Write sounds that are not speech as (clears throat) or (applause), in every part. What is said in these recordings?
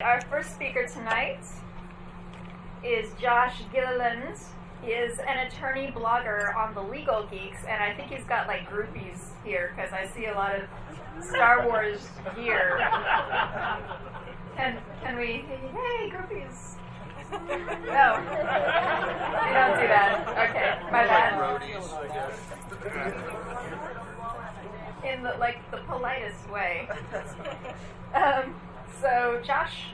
Our first speaker tonight is Josh Gilliland. He is an attorney blogger on the Legal Geeks, and I think he's got like groupies here because I see a lot of Star Wars gear. Can can we? Hey, groupies! No, we don't do that. Okay, my bad. In the like the politest way. (laughs) Um, so Josh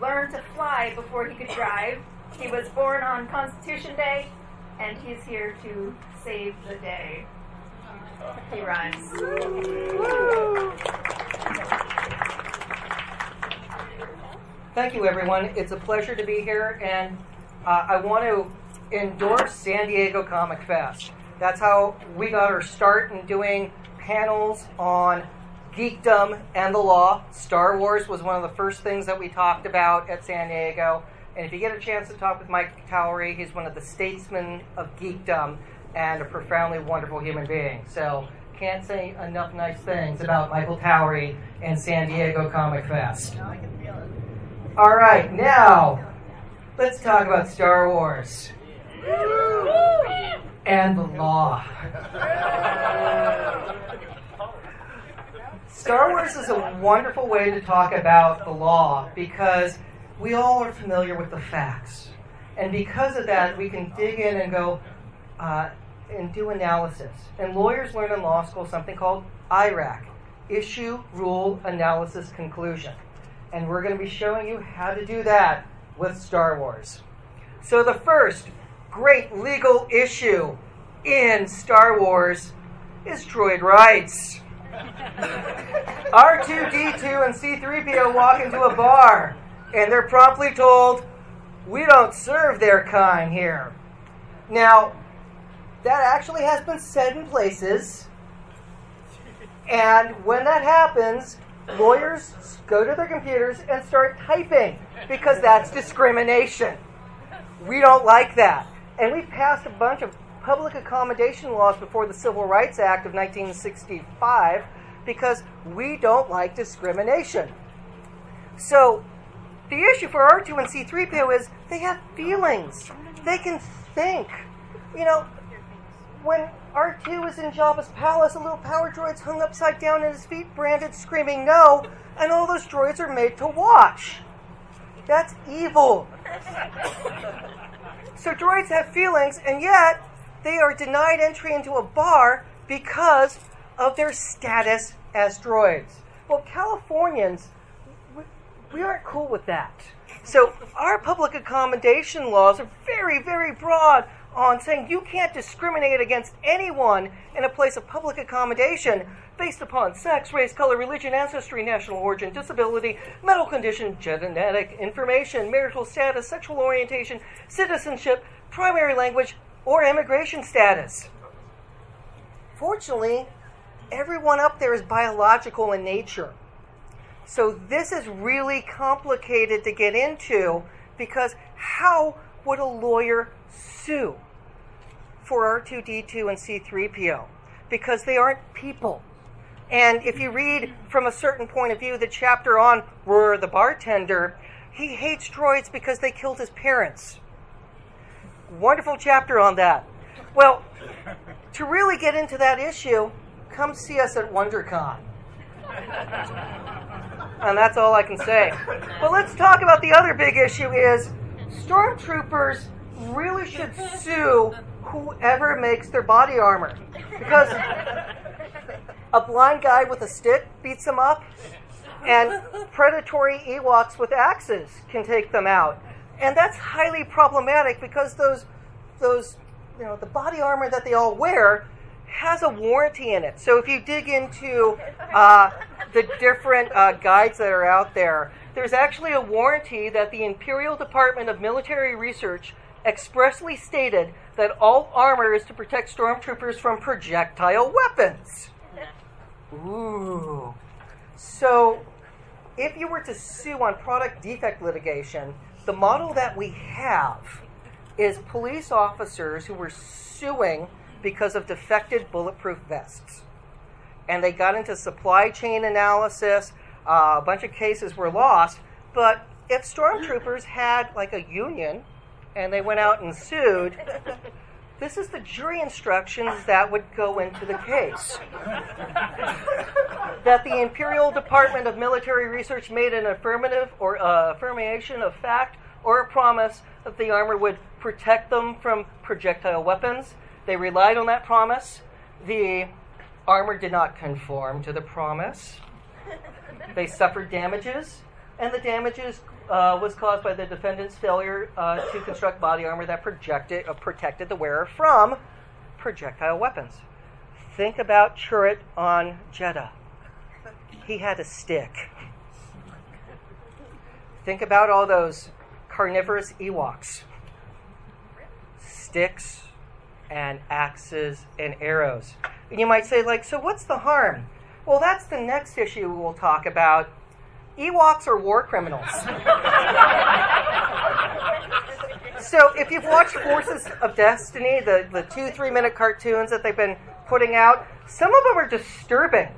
learned to fly before he could drive. He was born on Constitution Day, and he's here to save the day. He rhymes. Thank you, everyone. It's a pleasure to be here, and uh, I want to endorse San Diego Comic Fest. That's how we got our start in doing panels on geekdom and the law. Star Wars was one of the first things that we talked about at San Diego. And if you get a chance to talk with Mike Towery, he's one of the statesmen of geekdom and a profoundly wonderful human being. So can't say enough nice things about Michael Towery and San Diego Comic Fest. All right, now let's talk about Star Wars and the law. (laughs) Star Wars is a wonderful way to talk about the law because we all are familiar with the facts. And because of that, we can dig in and go uh, and do analysis. And lawyers learn in law school something called IRAC Issue, Rule, Analysis, Conclusion. And we're going to be showing you how to do that with Star Wars. So, the first great legal issue in Star Wars is droid rights. R2D2 and C3PO walk into a bar, and they're promptly told, We don't serve their kind here. Now, that actually has been said in places, and when that happens, lawyers go to their computers and start typing because that's discrimination. We don't like that. And we passed a bunch of public accommodation laws before the Civil Rights Act of 1965 because we don't like discrimination. So, the issue for R2 and C3PO is they have feelings. They can think. You know, when R2 is in Jabba's palace, a little power droid's hung upside down at his feet, branded, screaming no, and all those droids are made to watch. That's evil. (laughs) so droids have feelings, and yet they are denied entry into a bar because of their status as droids. Well, Californians, we, we aren't cool with that. So our public accommodation laws are very, very broad on saying you can't discriminate against anyone in a place of public accommodation based upon sex, race, color, religion, ancestry, national origin, disability, medical condition, genetic information, marital status, sexual orientation, citizenship, primary language, or immigration status. Fortunately, everyone up there is biological in nature. So this is really complicated to get into because how would a lawyer sue for R2D2 and C3PO? Because they aren't people. And if you read from a certain point of view the chapter on Roar the bartender, he hates droids because they killed his parents. Wonderful chapter on that. Well, to really get into that issue, come see us at WonderCon. And that's all I can say. But let's talk about the other big issue is stormtroopers really should sue whoever makes their body armor. Because a blind guy with a stick beats them up, and predatory Ewoks with axes can take them out. And that's highly problematic because those those you know the body armor that they all wear has a warranty in it. So if you dig into uh, the different uh, guides that are out there, there's actually a warranty that the Imperial Department of Military Research expressly stated that all armor is to protect stormtroopers from projectile weapons. Ooh. So if you were to sue on product defect litigation, the model that we have is police officers who were suing because of defective bulletproof vests. And they got into supply chain analysis. Uh, a bunch of cases were lost, but if stormtroopers had like a union and they went out and sued, this is the jury instructions that would go into the case. that the Imperial Department of Military Research made an affirmative or uh, affirmation of fact or a promise that the armor would protect them from projectile weapons. They relied on that promise. The armor did not conform to the promise. They suffered damages, and the damages uh, was caused by the defendant's failure uh, to construct body armor that projected, uh, protected the wearer from projectile weapons. Think about Chirrut on Jedha. He had a stick. Think about all those carnivorous Ewoks sticks and axes and arrows. And you might say, like, so what's the harm? Well, that's the next issue we'll talk about Ewoks are war criminals. so if you've watched Forces of Destiny, the, the two, three minute cartoons that they've been putting out, some of them are disturbing.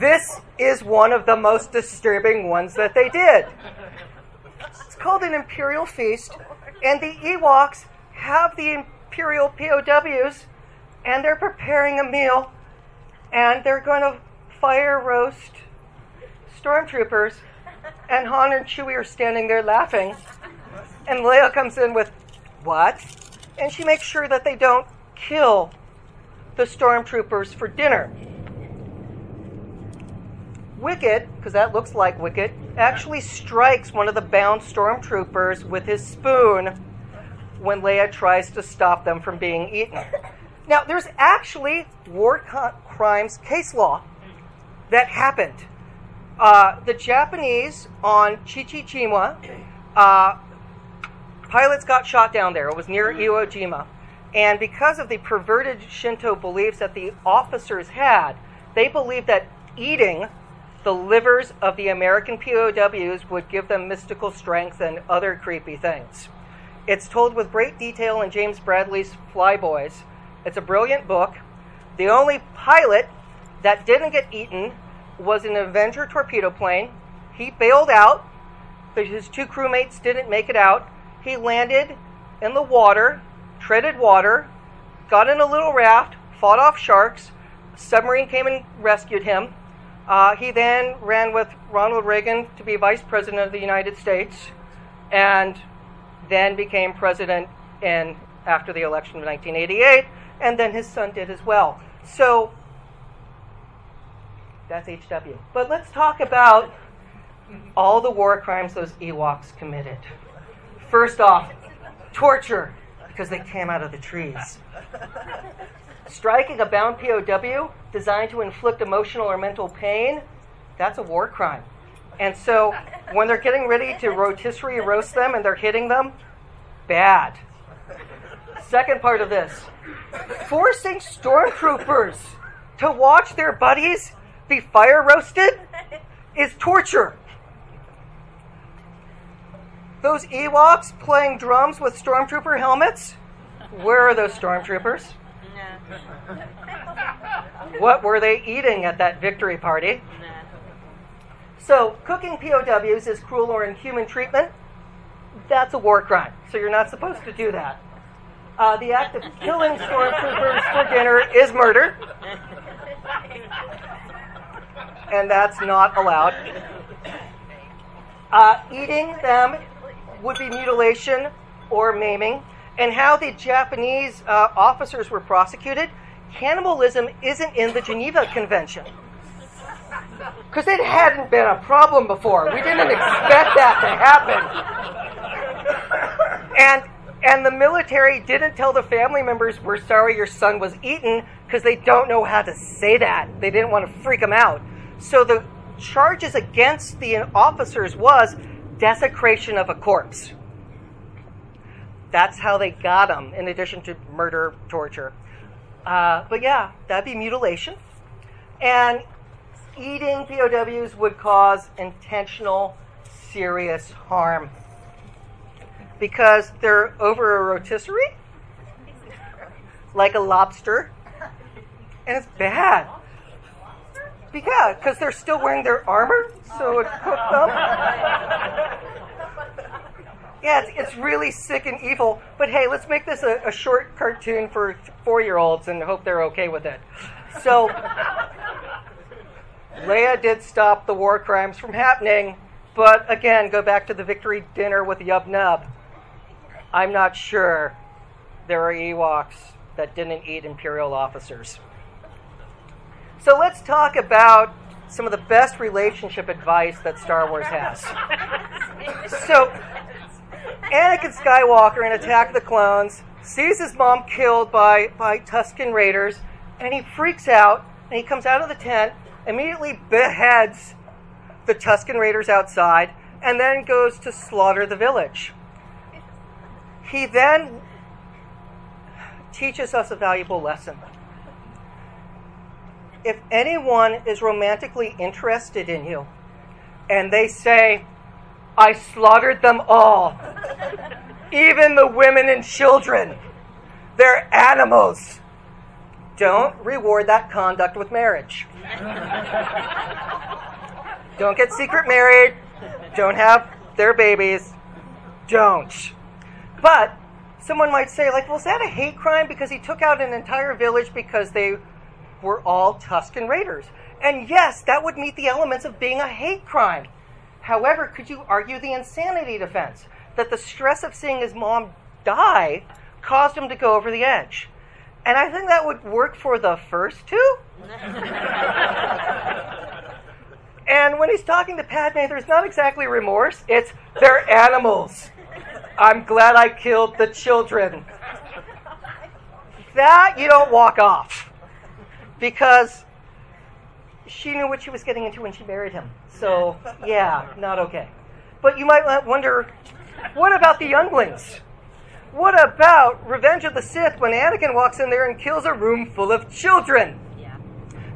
This is one of the most disturbing ones that they did. It's called an Imperial Feast, and the Ewoks have the Imperial POWs, and they're preparing a meal, and they're going to fire roast stormtroopers, and Han and Chewie are standing there laughing. And Leia comes in with, What? And she makes sure that they don't kill the stormtroopers for dinner. Wicket, because that looks like Wicket, actually strikes one of the bound stormtroopers with his spoon when Leia tries to stop them from being eaten. Now, there's actually war crimes case law that happened. Uh, the Japanese on Chichijima, uh, pilots got shot down there. It was near Iwo Jima. And because of the perverted Shinto beliefs that the officers had, they believed that eating the livers of the American POWs would give them mystical strength and other creepy things. It's told with great detail in James Bradley's Flyboys. It's a brilliant book. The only pilot that didn't get eaten was an Avenger torpedo plane. He bailed out, his two crewmates didn't make it out. He landed in the water, treaded water, got in a little raft, fought off sharks. Submarine came and rescued him. Uh, he then ran with Ronald Reagan to be vice president of the United States, and then became president in after the election of 1988, and then his son did as well. So that's HW. But let's talk about all the war crimes those Ewoks committed. First off, torture, because they came out of the trees. Striking a bound POW designed to inflict emotional or mental pain, that's a war crime. And so when they're getting ready to rotisserie roast them and they're hitting them, bad. Second part of this forcing stormtroopers to watch their buddies be fire roasted (laughs) is torture. Those Ewoks playing drums with stormtrooper helmets, where are those stormtroopers? what were they eating at that victory party? So, cooking POWs is cruel or inhuman treatment. That's a war crime, so you're not supposed to do that. Uh, the act of killing stormtroopers for dinner is murder (laughs) and that's not allowed. Uh, eating them would be mutilation or maiming. And how the Japanese uh, officers were prosecuted, cannibalism isn't in the Geneva Convention. Because it hadn't been a problem before. We didn't expect that to happen. And and the military didn't tell the family members, we're sorry your son was eaten, because they don't know how to say that. They didn't want to freak them out. So the charges against the officers was desecration of a corpse. That's how they got them, in addition to murder, torture. Uh, but yeah, that'd be mutilation. And eating POWs would cause intentional, serious harm because they're over a rotisserie, like a lobster, and it's bad. Yeah, because they're still wearing their armor, so it cooked them. Yeah, it's, it's really sick and evil. But hey, let's make this a, a short cartoon for four year olds and hope they're okay with it. So, Leia did stop the war crimes from happening, but again, go back to the victory dinner with Yub Nub. I'm not sure there are Ewoks that didn't eat Imperial officers. So let's talk about some of the best relationship advice that Star Wars has. so, Anakin Skywalker in Attack of the Clones sees his mom killed by, by Tusken Raiders, and he freaks out, and he comes out of the tent, immediately beheads the Tusken Raiders outside, and then goes to slaughter the village. He then teaches us a valuable lesson. If anyone is romantically interested in you and they say, I slaughtered them all, (laughs) even the women and children, they're animals. Don't reward that conduct with marriage. (laughs) Don't get secret married. Don't have their babies. Don't. But someone might say, like, well, is that a hate crime because he took out an entire village because they were all Tusken Raiders? And yes, that would meet the elements of being a hate crime. However, could you argue the insanity defense that the stress of seeing his mom die caused him to go over the edge? And I think that would work for the first two. (laughs) and when he's talking to Padme, there's not exactly remorse, it's they're animals. I'm glad I killed the children. That you don't walk off. Because she knew what she was getting into when she married him. So, yeah, not okay. But you might wonder what about the younglings? What about Revenge of the Sith when Anakin walks in there and kills a room full of children? Yeah.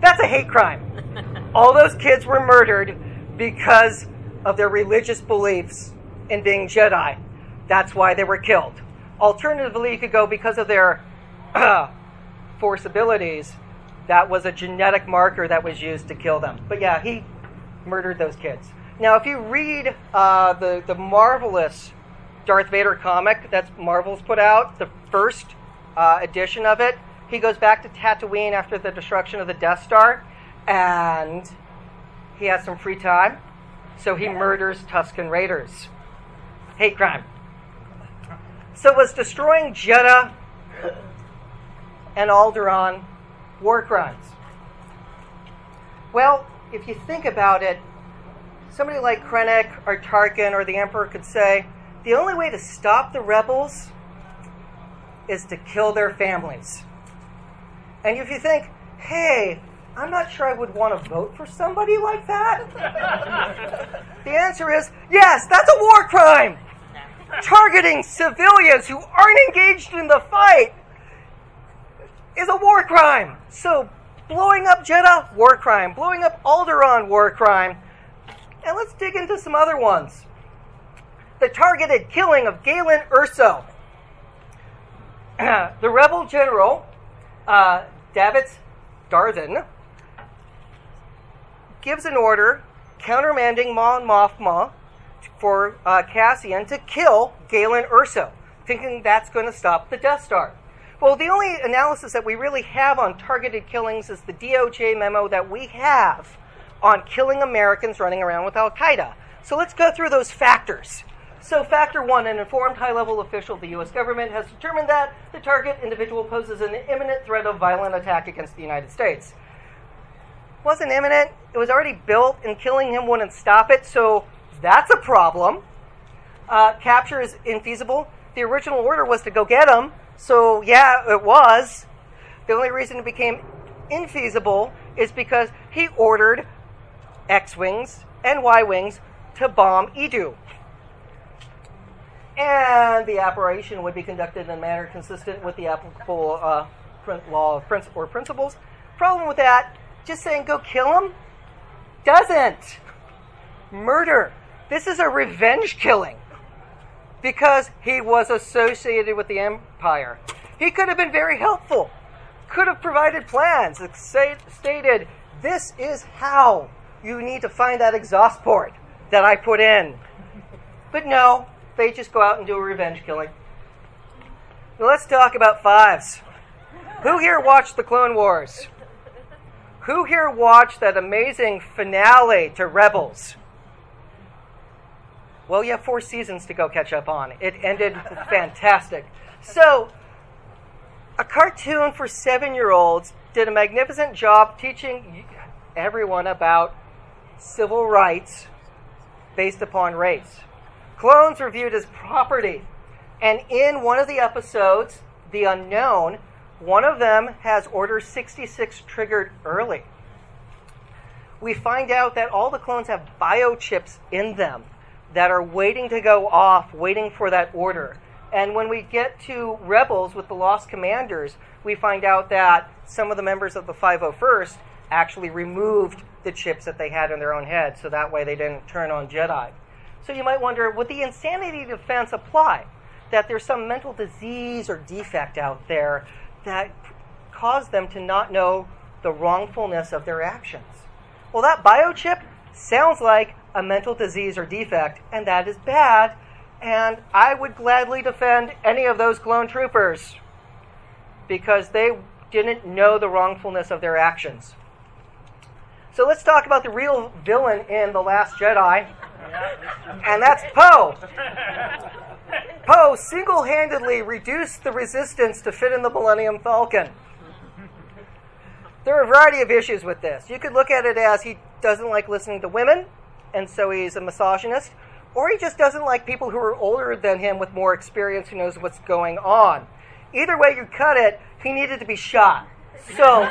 That's a hate crime. (laughs) All those kids were murdered because of their religious beliefs in being Jedi. That's why they were killed. Alternatively, you could go because of their (clears throat) force abilities. That was a genetic marker that was used to kill them. But yeah, he murdered those kids. Now, if you read uh, the the marvelous Darth Vader comic that Marvel's put out, the first uh, edition of it, he goes back to Tatooine after the destruction of the Death Star, and he has some free time, so he murders Tusken Raiders. Hate crime. So was destroying Jedha and Alderaan war crimes? Well, if you think about it, somebody like Krennic or Tarkin or the Emperor could say, the only way to stop the rebels is to kill their families. And if you think, hey, I'm not sure I would want to vote for somebody like that, (laughs) the answer is yes, that's a war crime (laughs) targeting civilians who aren't engaged in the fight is a war crime. So, blowing up Jedha, war crime. Blowing up Alderaan, war crime. And let's dig into some other ones. The targeted killing of Galen Erso. (clears throat) the rebel general, uh, Davits Draven, gives an order countermanding Mon Mothma for uh, Cassian to kill Galen Erso, thinking that's going to stop the Death Star. Well, the only analysis that we really have on targeted killings is the DOJ memo that we have on killing Americans running around with Al Qaeda. So let's go through those factors. So, factor one an informed high level official of the U.S. government has determined that the target individual poses an imminent threat of violent attack against the United States. Wasn't imminent, it was already built, and killing him wouldn't stop it, so that's a problem. Uh, capture is infeasible. The original order was to go get him, so yeah, it was. The only reason it became infeasible is because he ordered X Wings and Y Wings to bomb Eadu. And the operation would be conducted in a manner consistent with the applicable uh, law of princi- or principles. Problem with that, just saying go kill him, doesn't. Murder this is a revenge killing because he was associated with the empire. He could have been very helpful, could have provided plans, stated, this is how you need to find that exhaust port that I put in. But no, They just go out and do a revenge killing. Now let's talk about Fives. Who here watched the Clone Wars? Who here watched that amazing finale to Rebels? Well, you have four seasons to go catch up on. It ended (laughs) fantastic. So, a cartoon for seven year olds did a magnificent job teaching everyone about civil rights based upon race. Clones were viewed as property. And in one of the episodes, The Unknown, one of them has Order 66 triggered early. We find out that all the clones have biochips in them that are waiting to go off, waiting for that order. And when we get to Rebels with the Lost Commanders, we find out that some of the members of the 501st actually removed the chips that they had in their own head, so that way they didn't turn on Jedi. So you might wonder would the insanity defense apply? That there's some mental disease or defect out there that caused them to not know the wrongfulness of their actions? Well, that biochip sounds like a mental disease or defect, and that is bad. And I would gladly defend any of those clone troopers because they didn't know the wrongfulness of their actions. So let's talk about the real villain in The Last Jedi, and that's Poe. Poe single handedly reduced the resistance to fit in the Millennium Falcon. There are a variety of issues with this. You could look at it as he doesn't like listening to women, and so he's a misogynist, or he just doesn't like people who are older than him with more experience who knows what's going on. Either way you cut it, he needed to be shot. So (laughs)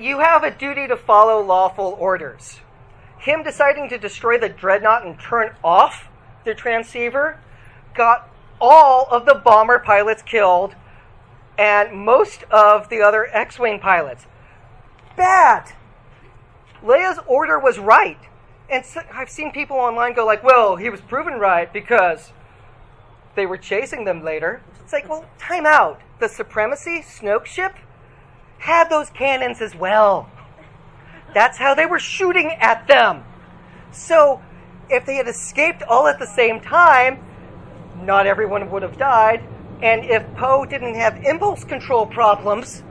you have a duty to follow lawful orders. Him deciding to destroy the dreadnought and turn off the transceiver got all of the bomber pilots killed and most of the other X Wing pilots. Bad. Leia's order was right. And so, I've seen people online go like, well, he was proven right because they were chasing them later. It's like, well, time out. The Supremacy Snoke ship had those cannons as well. That's how they were shooting at them. So, if they had escaped all at the same time, not everyone would have died. And if Poe didn't have impulse control problems,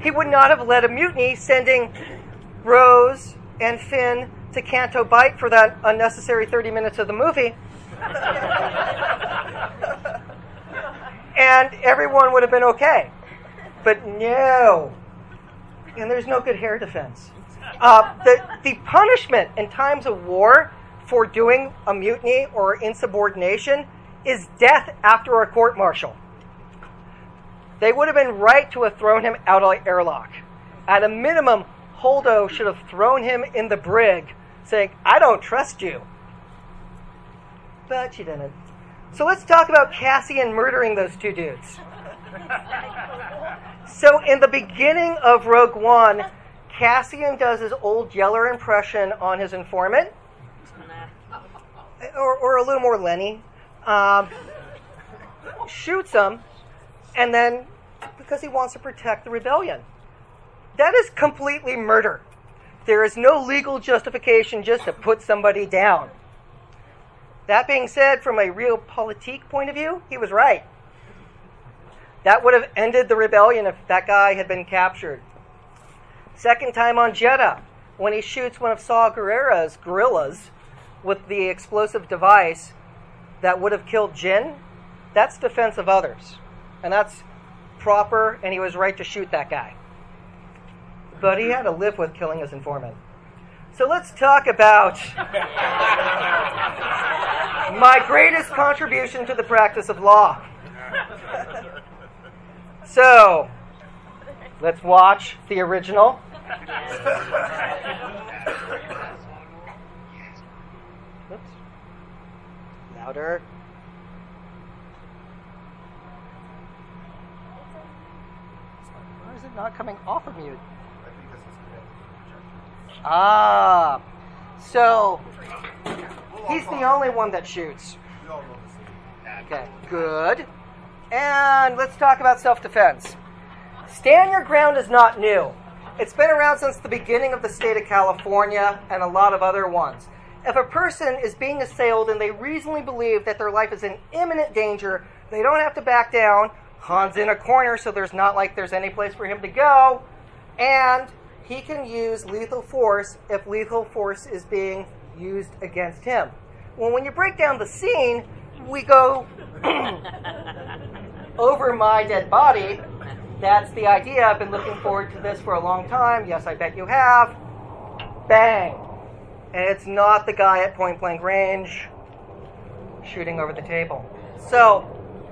he would not have led a mutiny, sending Rose and Finn to Canto Bight for that unnecessary 30 minutes of the movie. and everyone would have been okay. But no. And there's no good hair defense. Uh, the, the punishment in times of war for doing a mutiny or insubordination is death after a court martial. They would have been right to have thrown him out of airlock. At a minimum, Holdo should have thrown him in the brig, saying, I don't trust you. But she didn't. So let's talk about Cassian murdering those two dudes. So in the beginning of Rogue One, Cassian does his old Yeller impression on his informant, or, or a little more Lenny, um, shoots him, and then because he wants to protect the rebellion. That is completely murder. There is no legal justification just to put somebody down. That being said, from a realpolitik point of view, he was right. That would have ended the rebellion if that guy had been captured. Second time on Jedha, when he shoots one of Saw Gerrera's guerrillas with the explosive device that would have killed Jyn, that's defense of others. And that's proper, and he was right to shoot that guy. But he had to live with killing his informant. So let's talk about my greatest contribution to the practice of law. So, let's watch the original. Oops. Louder. Why is it not coming off of mute? Ah, so he's the only one that shoots. Okay, good. And let's talk about self defense. Stand your ground is not new. It's been around since the beginning of the state of California and a lot of other ones. if a person is being assailed and they reasonably believe that their life is in imminent danger, they don't have to back down. Han's in a corner, so there's not like there's any place for him to go. And he can use lethal force if lethal force is being used against him. Well, when you break down the scene, we go (clears throat) over my dead body. That's the idea. I've been looking forward to this for a long time. Yes, I bet you have. Bang. And it's not the guy at point blank range shooting over the table. So,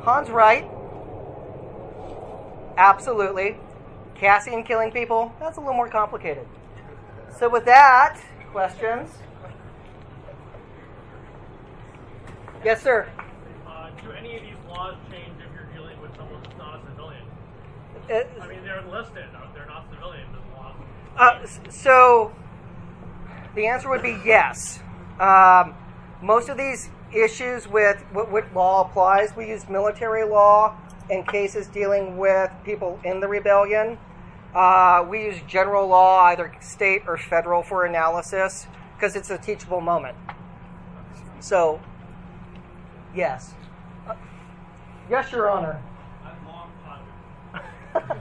Han's right. Absolutely. Cassian killing people, that's a little more complicated. So, with that, questions? Yes, sir. Uh, do any of these laws change if you're dealing with someone that's not a civilian? It, I mean, they're enlisted. uh, They're not civilians. Does the law Uh, so the answer would be yes. Um, most of these issues with what, what law applies, we use military law in cases dealing with people in the rebellion. Uh, we use general law, either state or federal, for analysis because it's a teachable moment. So, yes. Uh, yes, Your Honor. I've long pondered (laughs)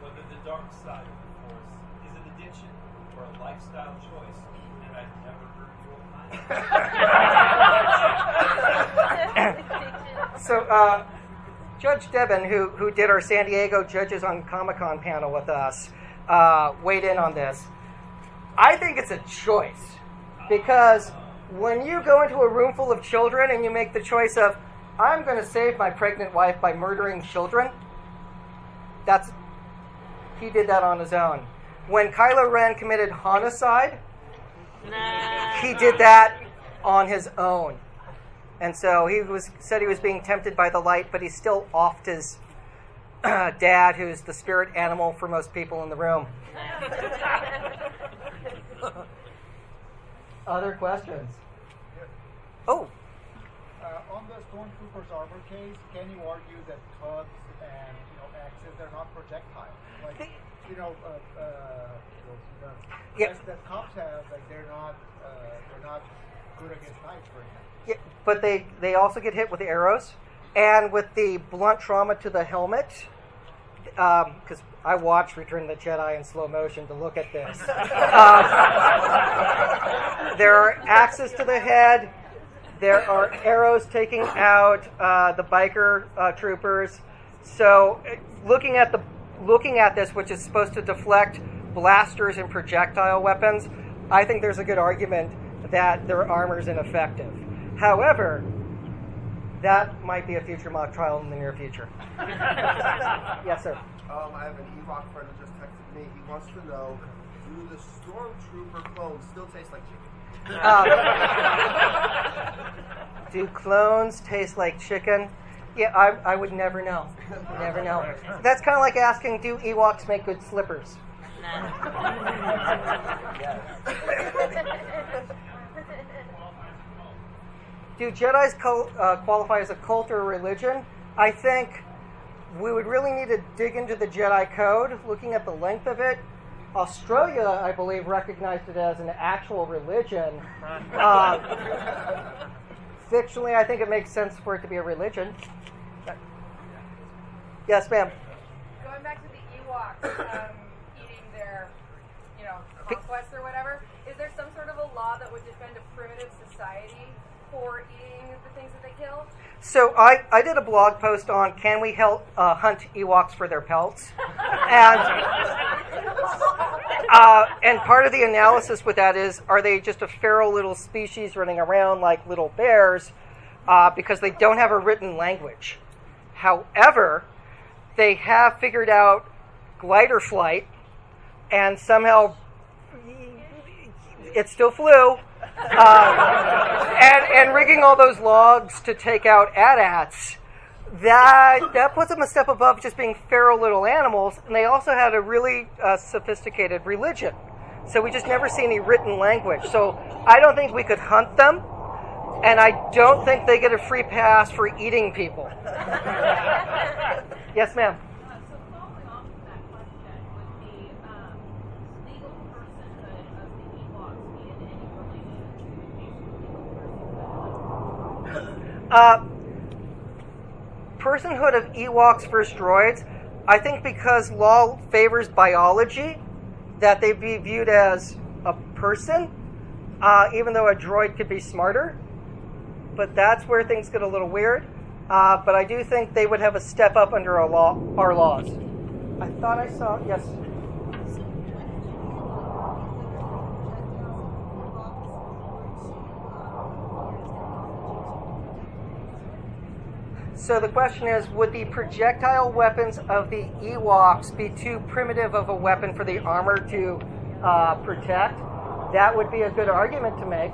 whether the dark side of the force is an addiction or a lifestyle choice, and I've never heard you opine. (laughs) (laughs) So, uh, Judge Devin, who, who did our San Diego Judges on Comic Con panel with us, uh, weighed in on this. I think it's a choice because when you go into a room full of children and you make the choice of, I'm going to save my pregnant wife by murdering children, that's he did that on his own. When Kylo Ren committed homicide, he did that on his own. And so he was said he was being tempted by the light, but he still offed his (clears throat) dad, who's the spirit animal for most people in the room. (laughs) Other questions? Oh, Uh, on the Stormtroopers armor case, can you argue that tubs and you know axes they're not projectiles? Like you know, uh, uh, the Yeah. that cops have, like they're not uh, they're not good against knives, for example. Yeah, but they they also get hit with arrows, and with the blunt trauma to the helmet. Because I watched Return of the Jedi in slow motion to look at this. (laughs) Um, there are axes to the head. There are arrows taking out uh, the biker uh, troopers. So, uh, looking at the looking at this, which is supposed to deflect blasters and projectile weapons, I think there's a good argument that their armor is ineffective. However, that might be a future mock trial in the near future. (laughs) yes, sir. Um, I have an Ewok friend who just texted me. He wants to know, do the Stormtrooper clones still taste like chicken? Um, do clones taste like chicken? Yeah, I, I would never know. Never know. That's kind of like asking, do Ewoks make good slippers? (laughs) (laughs) Do Jedi's cul- uh, qualify as a cult or a religion? I think we would really need to dig into the Jedi Code, looking at the length of it. Australia, I believe, recognized it as an actual religion. Uh, (laughs) fictionally, I think it makes sense for it to be a religion. Yes, ma'am. Going back to the Ewoks um, eating their, you know, conquests or whatever, is there some sort of a law that would defend a primitive society for eating the things that they kill? So I, I did a blog post on can we help uh, hunt Ewoks for their pelts, and (laughs) uh, and part of the analysis with that is are they just a feral little species running around like little bears uh, because they don't have a written language. However, they have figured out glider flight, and somehow it still flew. Uh, and, and rigging all those logs to take out AT-ATs, that, that puts them a step above just being feral little animals. And they also had a really uh, sophisticated religion. So we just never see any written language. So I don't think we could hunt them. And I don't think they get a free pass for eating people. (laughs) yes, ma'am. Uh, so following on from that question, would the um, legal personhood of the Ewoks be in any relation to Jesus? Uh, personhood of Ewoks versus droids. I think because law favors biology, that they be viewed as a person, uh, even though a droid could be smarter. But that's where things get a little weird. Uh, but I do think they would have a step up under law, our laws. I thought I saw yes. So the question is Would the projectile weapons of the Ewoks be too primitive of a weapon for the armor to uh, protect? That would be a good argument to make.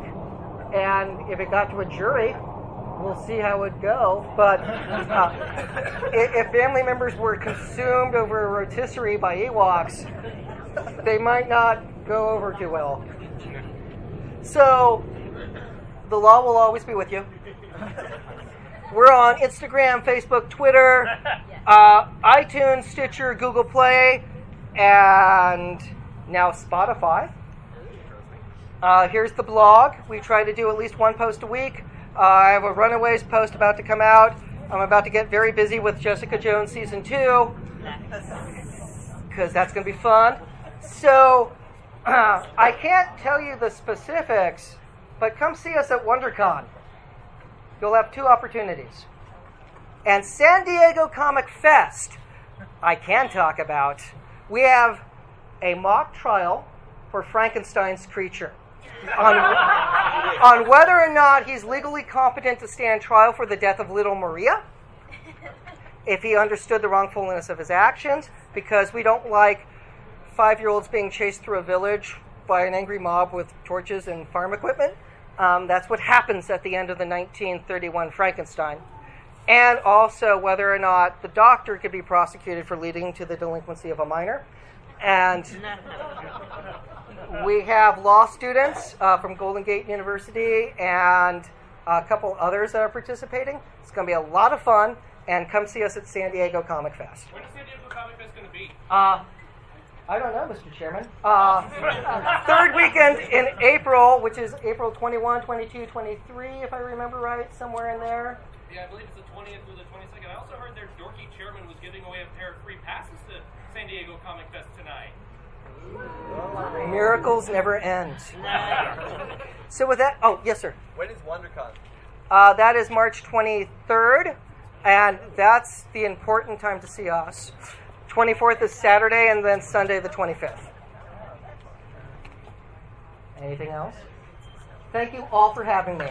And if it got to a jury, we'll see how it go. But uh, if, if family members were consumed over a rotisserie by Ewoks, they might not go over too well. So the law will always be with you. We're on Instagram, Facebook, Twitter, (laughs) uh, iTunes, Stitcher, Google Play, and now Spotify. Uh, here's the blog. We try to do at least one post a week. Uh, I have a Runaways post about to come out. I'm about to get very busy with Jessica Jones season two because that's going to be fun. So uh, (clears throat) I can't tell you the specifics, but come see us at WonderCon. You'll have two opportunities. And San Diego Comic Fest, I can talk about. We have a mock trial for Frankenstein's creature on, (laughs) on whether or not he's legally competent to stand trial for the death of little Maria, if he understood the wrongfulness of his actions, because we don't like five year olds being chased through a village by an angry mob with torches and farm equipment. Um, that's what happens at the end of the 1931 Frankenstein. And also whether or not the doctor could be prosecuted for leading to the delinquency of a minor. And we have law students uh, from Golden Gate University and a couple others that are participating. It's going to be a lot of fun. And come see us at San Diego Comic Fest. When is San Diego Comic Fest going to be? Uh, I don't know, Mr. Chairman. (laughs) Uh, third weekend in April, which is April 21, 22, 23, if I remember right, somewhere in there. Yeah, I believe it's the 20th through the 22nd. I also heard their dorky chairman was giving away a pair of free passes to San Diego Comic Fest tonight. Miracles never end. So with that, oh yes, sir. When is WonderCon? Uh, that is March 23rd, and that's the important time to see us. 24th is Saturday, and then Sunday the 25th. Anything else? Thank you all for having me.